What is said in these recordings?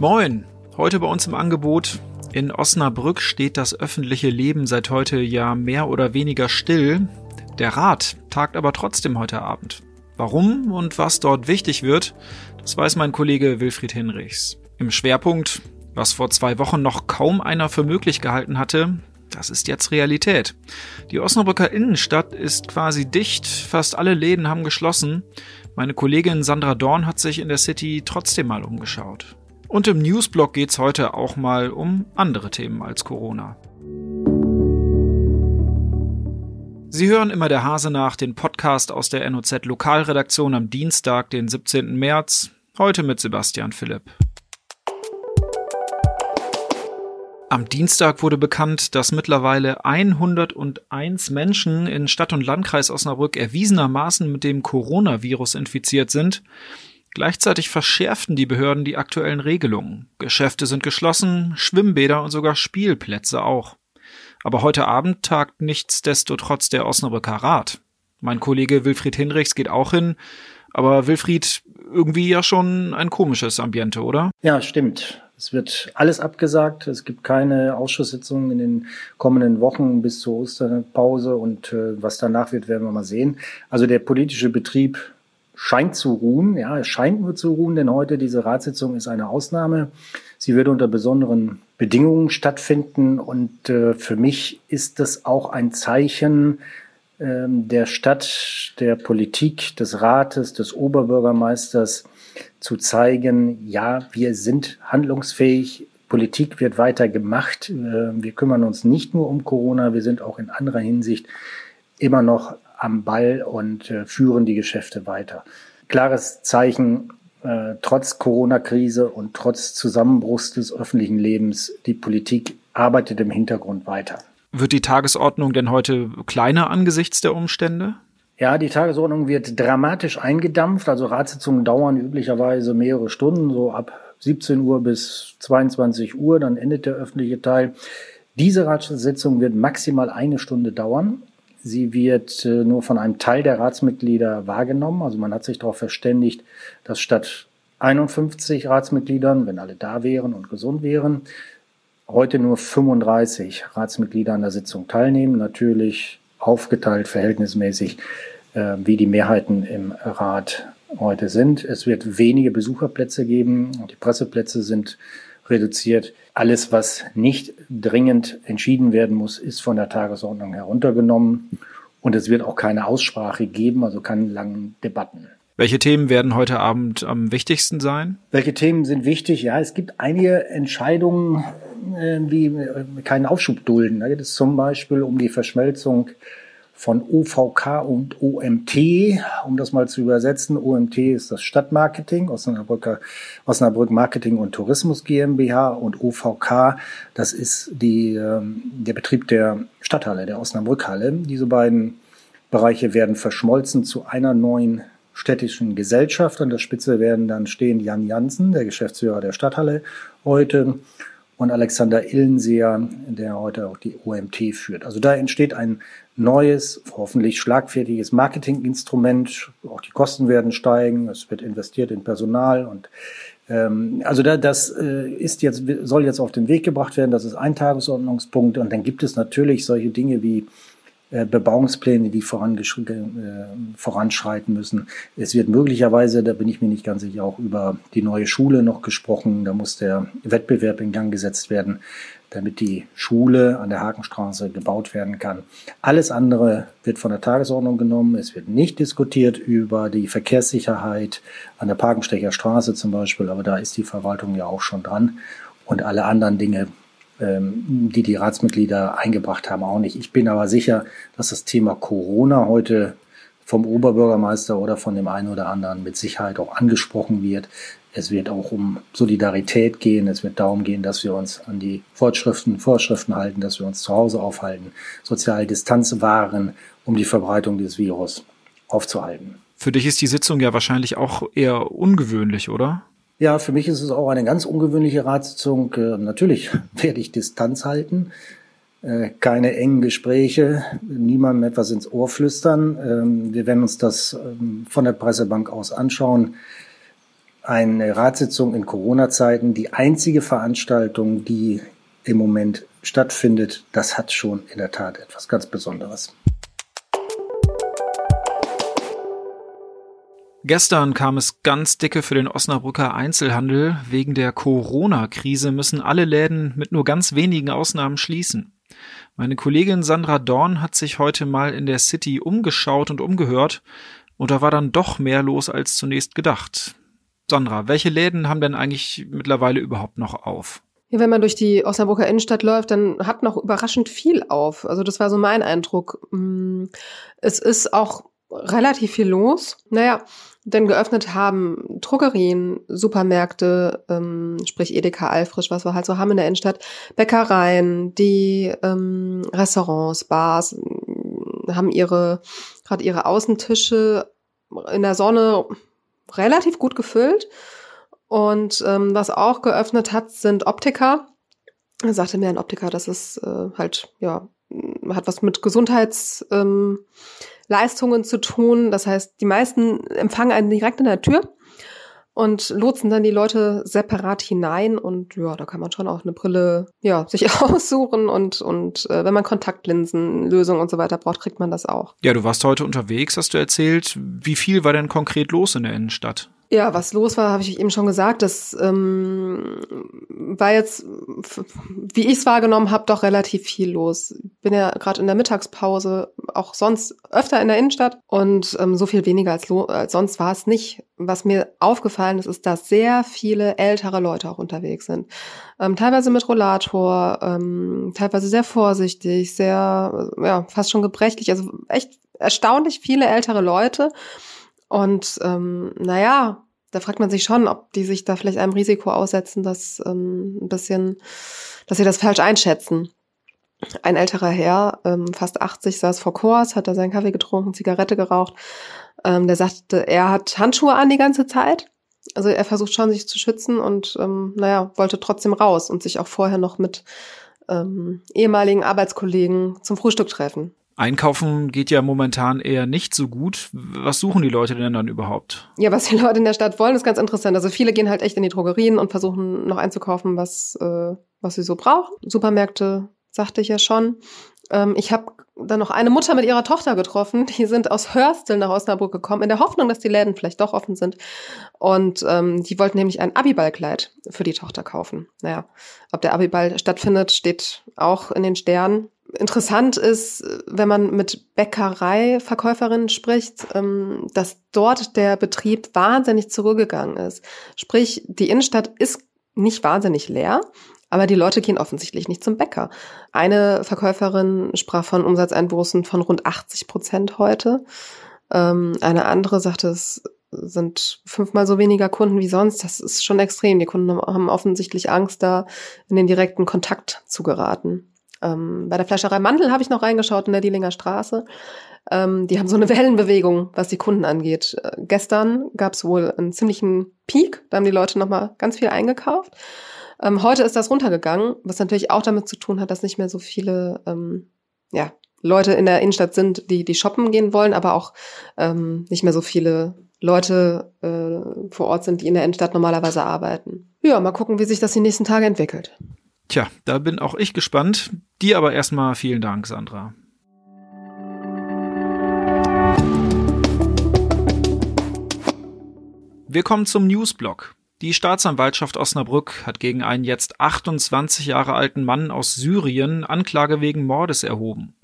Moin, heute bei uns im Angebot. In Osnabrück steht das öffentliche Leben seit heute ja mehr oder weniger still. Der Rat tagt aber trotzdem heute Abend. Warum und was dort wichtig wird, das weiß mein Kollege Wilfried Hinrichs. Im Schwerpunkt, was vor zwei Wochen noch kaum einer für möglich gehalten hatte, das ist jetzt Realität. Die Osnabrücker Innenstadt ist quasi dicht, fast alle Läden haben geschlossen. Meine Kollegin Sandra Dorn hat sich in der City trotzdem mal umgeschaut. Und im Newsblog geht's heute auch mal um andere Themen als Corona. Sie hören immer der Hase nach, den Podcast aus der NOZ Lokalredaktion am Dienstag, den 17. März, heute mit Sebastian Philipp. Am Dienstag wurde bekannt, dass mittlerweile 101 Menschen in Stadt und Landkreis Osnabrück erwiesenermaßen mit dem Coronavirus infiziert sind. Gleichzeitig verschärften die Behörden die aktuellen Regelungen. Geschäfte sind geschlossen, Schwimmbäder und sogar Spielplätze auch. Aber heute Abend tagt nichtsdestotrotz der Osnabrücker Rat. Mein Kollege Wilfried Hinrichs geht auch hin. Aber Wilfried, irgendwie ja schon ein komisches Ambiente, oder? Ja, stimmt. Es wird alles abgesagt. Es gibt keine Ausschusssitzungen in den kommenden Wochen bis zur Osterpause und äh, was danach wird, werden wir mal sehen. Also der politische Betrieb scheint zu ruhen. Ja, es scheint nur zu ruhen, denn heute diese Ratssitzung ist eine Ausnahme. Sie wird unter besonderen Bedingungen stattfinden und äh, für mich ist das auch ein Zeichen äh, der Stadt, der Politik, des Rates, des Oberbürgermeisters, zu zeigen, ja, wir sind handlungsfähig, Politik wird weiter gemacht, äh, wir kümmern uns nicht nur um Corona, wir sind auch in anderer Hinsicht immer noch am Ball und äh, führen die Geschäfte weiter. Klares Zeichen, äh, trotz Corona-Krise und trotz Zusammenbruchs des öffentlichen Lebens, die Politik arbeitet im Hintergrund weiter. Wird die Tagesordnung denn heute kleiner angesichts der Umstände? Ja, die Tagesordnung wird dramatisch eingedampft. Also Ratssitzungen dauern üblicherweise mehrere Stunden, so ab 17 Uhr bis 22 Uhr, dann endet der öffentliche Teil. Diese Ratssitzung wird maximal eine Stunde dauern. Sie wird äh, nur von einem Teil der Ratsmitglieder wahrgenommen. Also man hat sich darauf verständigt, dass statt 51 Ratsmitgliedern, wenn alle da wären und gesund wären, heute nur 35 Ratsmitglieder an der Sitzung teilnehmen. Natürlich aufgeteilt verhältnismäßig äh, wie die Mehrheiten im Rat heute sind. Es wird wenige Besucherplätze geben. Die Presseplätze sind reduziert. Alles, was nicht dringend entschieden werden muss, ist von der Tagesordnung heruntergenommen. Und es wird auch keine Aussprache geben, also keine langen Debatten. Welche Themen werden heute Abend am wichtigsten sein? Welche Themen sind wichtig? Ja, es gibt einige Entscheidungen, äh, wie äh, keinen Aufschub dulden. Da geht es zum Beispiel um die Verschmelzung von OVK und OMT, um das mal zu übersetzen. OMT ist das Stadtmarketing, Osnabrücker, Osnabrück Marketing und Tourismus GmbH und OVK, das ist die, ähm, der Betrieb der Stadthalle, der Osnabrückhalle. Diese beiden Bereiche werden verschmolzen zu einer neuen städtischen Gesellschaft. An der Spitze werden dann stehen Jan Jansen, der Geschäftsführer der Stadthalle heute, und Alexander Illenseer, der heute auch die OMT führt. Also da entsteht ein neues, hoffentlich schlagfertiges Marketinginstrument. Auch die Kosten werden steigen. Es wird investiert in Personal und ähm, also da, das äh, ist jetzt soll jetzt auf den Weg gebracht werden. Das ist ein Tagesordnungspunkt und dann gibt es natürlich solche Dinge wie Bebauungspläne, die äh, voranschreiten müssen. Es wird möglicherweise, da bin ich mir nicht ganz sicher, auch über die neue Schule noch gesprochen. Da muss der Wettbewerb in Gang gesetzt werden, damit die Schule an der Hakenstraße gebaut werden kann. Alles andere wird von der Tagesordnung genommen. Es wird nicht diskutiert über die Verkehrssicherheit an der Parkenstecher Straße zum Beispiel, aber da ist die Verwaltung ja auch schon dran. Und alle anderen Dinge die die Ratsmitglieder eingebracht haben, auch nicht. Ich bin aber sicher, dass das Thema Corona heute vom Oberbürgermeister oder von dem einen oder anderen mit Sicherheit auch angesprochen wird. Es wird auch um Solidarität gehen. Es wird darum gehen, dass wir uns an die Fortschriften, Vorschriften halten, dass wir uns zu Hause aufhalten, soziale Distanz wahren, um die Verbreitung des Virus aufzuhalten. Für dich ist die Sitzung ja wahrscheinlich auch eher ungewöhnlich, oder? Ja, für mich ist es auch eine ganz ungewöhnliche Ratssitzung. Äh, natürlich werde ich Distanz halten, äh, keine engen Gespräche, niemandem etwas ins Ohr flüstern. Ähm, wir werden uns das ähm, von der Pressebank aus anschauen. eine Ratssitzung in Corona-Zeiten, die einzige Veranstaltung, die im Moment stattfindet, das hat schon in der Tat etwas ganz Besonderes. Gestern kam es ganz dicke für den Osnabrücker Einzelhandel. Wegen der Corona-Krise müssen alle Läden mit nur ganz wenigen Ausnahmen schließen. Meine Kollegin Sandra Dorn hat sich heute mal in der City umgeschaut und umgehört, und da war dann doch mehr los als zunächst gedacht. Sandra, welche Läden haben denn eigentlich mittlerweile überhaupt noch auf? Ja, wenn man durch die Osnabrücker Innenstadt läuft, dann hat noch überraschend viel auf. Also das war so mein Eindruck. Mm, es ist auch relativ viel los. Naja, denn geöffnet haben Drogerien, Supermärkte, ähm, sprich Edeka, Alfrisch, was wir halt so haben in der Innenstadt, Bäckereien, die ähm, Restaurants, Bars äh, haben ihre gerade ihre Außentische in der Sonne relativ gut gefüllt. Und ähm, was auch geöffnet hat, sind Optiker. Er sagte mir ein Optiker, dass es äh, halt, ja, hat was mit Gesundheitsleistungen ähm, zu tun. Das heißt, die meisten empfangen einen direkt in der Tür und lotsen dann die Leute separat hinein und ja, da kann man schon auch eine Brille ja sich aussuchen und und äh, wenn man Kontaktlinsenlösungen und so weiter braucht, kriegt man das auch. Ja, du warst heute unterwegs, hast du erzählt. Wie viel war denn konkret los in der Innenstadt? Ja, was los war, habe ich eben schon gesagt. Das ähm, war jetzt, wie ich es wahrgenommen habe, doch relativ viel los. Bin ja gerade in der Mittagspause, auch sonst öfter in der Innenstadt und ähm, so viel weniger als, als sonst war es nicht. Was mir aufgefallen ist, ist, dass sehr viele ältere Leute auch unterwegs sind. Ähm, teilweise mit Rollator, ähm, teilweise sehr vorsichtig, sehr, ja, fast schon gebrechlich. Also echt erstaunlich viele ältere Leute. Und ähm, naja, da fragt man sich schon, ob die sich da vielleicht einem Risiko aussetzen, dass ähm, ein bisschen, dass sie das falsch einschätzen. Ein älterer Herr, ähm, fast 80, saß vor Kurs, hat da seinen Kaffee getrunken, Zigarette geraucht. Ähm, der sagte, er hat Handschuhe an die ganze Zeit. Also er versucht schon, sich zu schützen und ähm, naja, wollte trotzdem raus und sich auch vorher noch mit ähm, ehemaligen Arbeitskollegen zum Frühstück treffen. Einkaufen geht ja momentan eher nicht so gut. Was suchen die Leute denn dann überhaupt? Ja, was die Leute in der Stadt wollen, ist ganz interessant. Also viele gehen halt echt in die Drogerien und versuchen noch einzukaufen, was, äh, was sie so brauchen. Supermärkte, sagte ich ja schon. Ähm, ich habe dann noch eine Mutter mit ihrer Tochter getroffen. Die sind aus Hörstel nach Osnabrück gekommen, in der Hoffnung, dass die Läden vielleicht doch offen sind. Und ähm, die wollten nämlich ein Abiballkleid für die Tochter kaufen. Naja, ob der Abiball stattfindet, steht auch in den Sternen. Interessant ist, wenn man mit Bäckereiverkäuferinnen spricht, ähm, dass dort der Betrieb wahnsinnig zurückgegangen ist. Sprich, die Innenstadt ist nicht wahnsinnig leer, aber die Leute gehen offensichtlich nicht zum Bäcker. Eine Verkäuferin sprach von Umsatzeinbußen von rund 80 Prozent heute. Ähm, eine andere sagte, es sind fünfmal so weniger Kunden wie sonst. Das ist schon extrem. Die Kunden haben offensichtlich Angst, da in den direkten Kontakt zu geraten. Ähm, bei der Fleischerei Mandel habe ich noch reingeschaut in der Dielinger Straße. Ähm, die haben so eine Wellenbewegung, was die Kunden angeht. Äh, gestern gab es wohl einen ziemlichen Peak, da haben die Leute nochmal ganz viel eingekauft. Ähm, heute ist das runtergegangen, was natürlich auch damit zu tun hat, dass nicht mehr so viele ähm, ja, Leute in der Innenstadt sind, die, die shoppen gehen wollen, aber auch ähm, nicht mehr so viele Leute äh, vor Ort sind, die in der Innenstadt normalerweise arbeiten. Ja, mal gucken, wie sich das die nächsten Tage entwickelt. Tja, da bin auch ich gespannt. Dir aber erstmal vielen Dank, Sandra. Wir kommen zum Newsblock. Die Staatsanwaltschaft Osnabrück hat gegen einen jetzt 28 Jahre alten Mann aus Syrien Anklage wegen Mordes erhoben.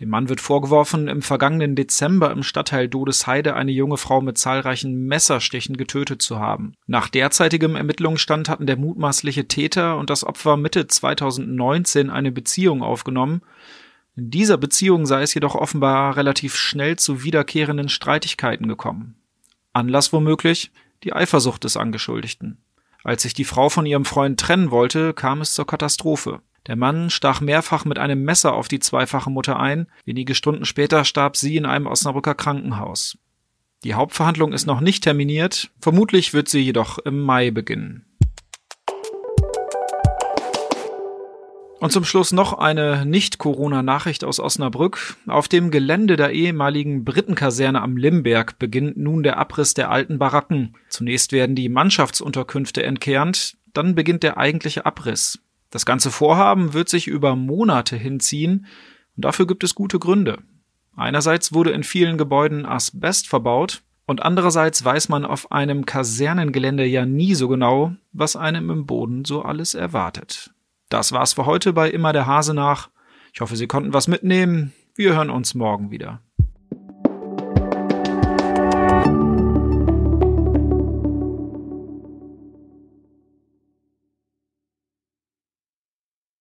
Dem Mann wird vorgeworfen, im vergangenen Dezember im Stadtteil Dodesheide eine junge Frau mit zahlreichen Messerstichen getötet zu haben. Nach derzeitigem Ermittlungsstand hatten der mutmaßliche Täter und das Opfer Mitte 2019 eine Beziehung aufgenommen. In dieser Beziehung sei es jedoch offenbar relativ schnell zu wiederkehrenden Streitigkeiten gekommen. Anlass womöglich die Eifersucht des Angeschuldigten. Als sich die Frau von ihrem Freund trennen wollte, kam es zur Katastrophe. Der Mann stach mehrfach mit einem Messer auf die zweifache Mutter ein. Wenige Stunden später starb sie in einem Osnabrücker Krankenhaus. Die Hauptverhandlung ist noch nicht terminiert, vermutlich wird sie jedoch im Mai beginnen. Und zum Schluss noch eine Nicht-Corona-Nachricht aus Osnabrück. Auf dem Gelände der ehemaligen Britenkaserne am Limberg beginnt nun der Abriss der alten Baracken. Zunächst werden die Mannschaftsunterkünfte entkernt, dann beginnt der eigentliche Abriss. Das ganze Vorhaben wird sich über Monate hinziehen und dafür gibt es gute Gründe. Einerseits wurde in vielen Gebäuden Asbest verbaut und andererseits weiß man auf einem Kasernengelände ja nie so genau, was einem im Boden so alles erwartet. Das war's für heute bei Immer der Hase nach. Ich hoffe, Sie konnten was mitnehmen. Wir hören uns morgen wieder.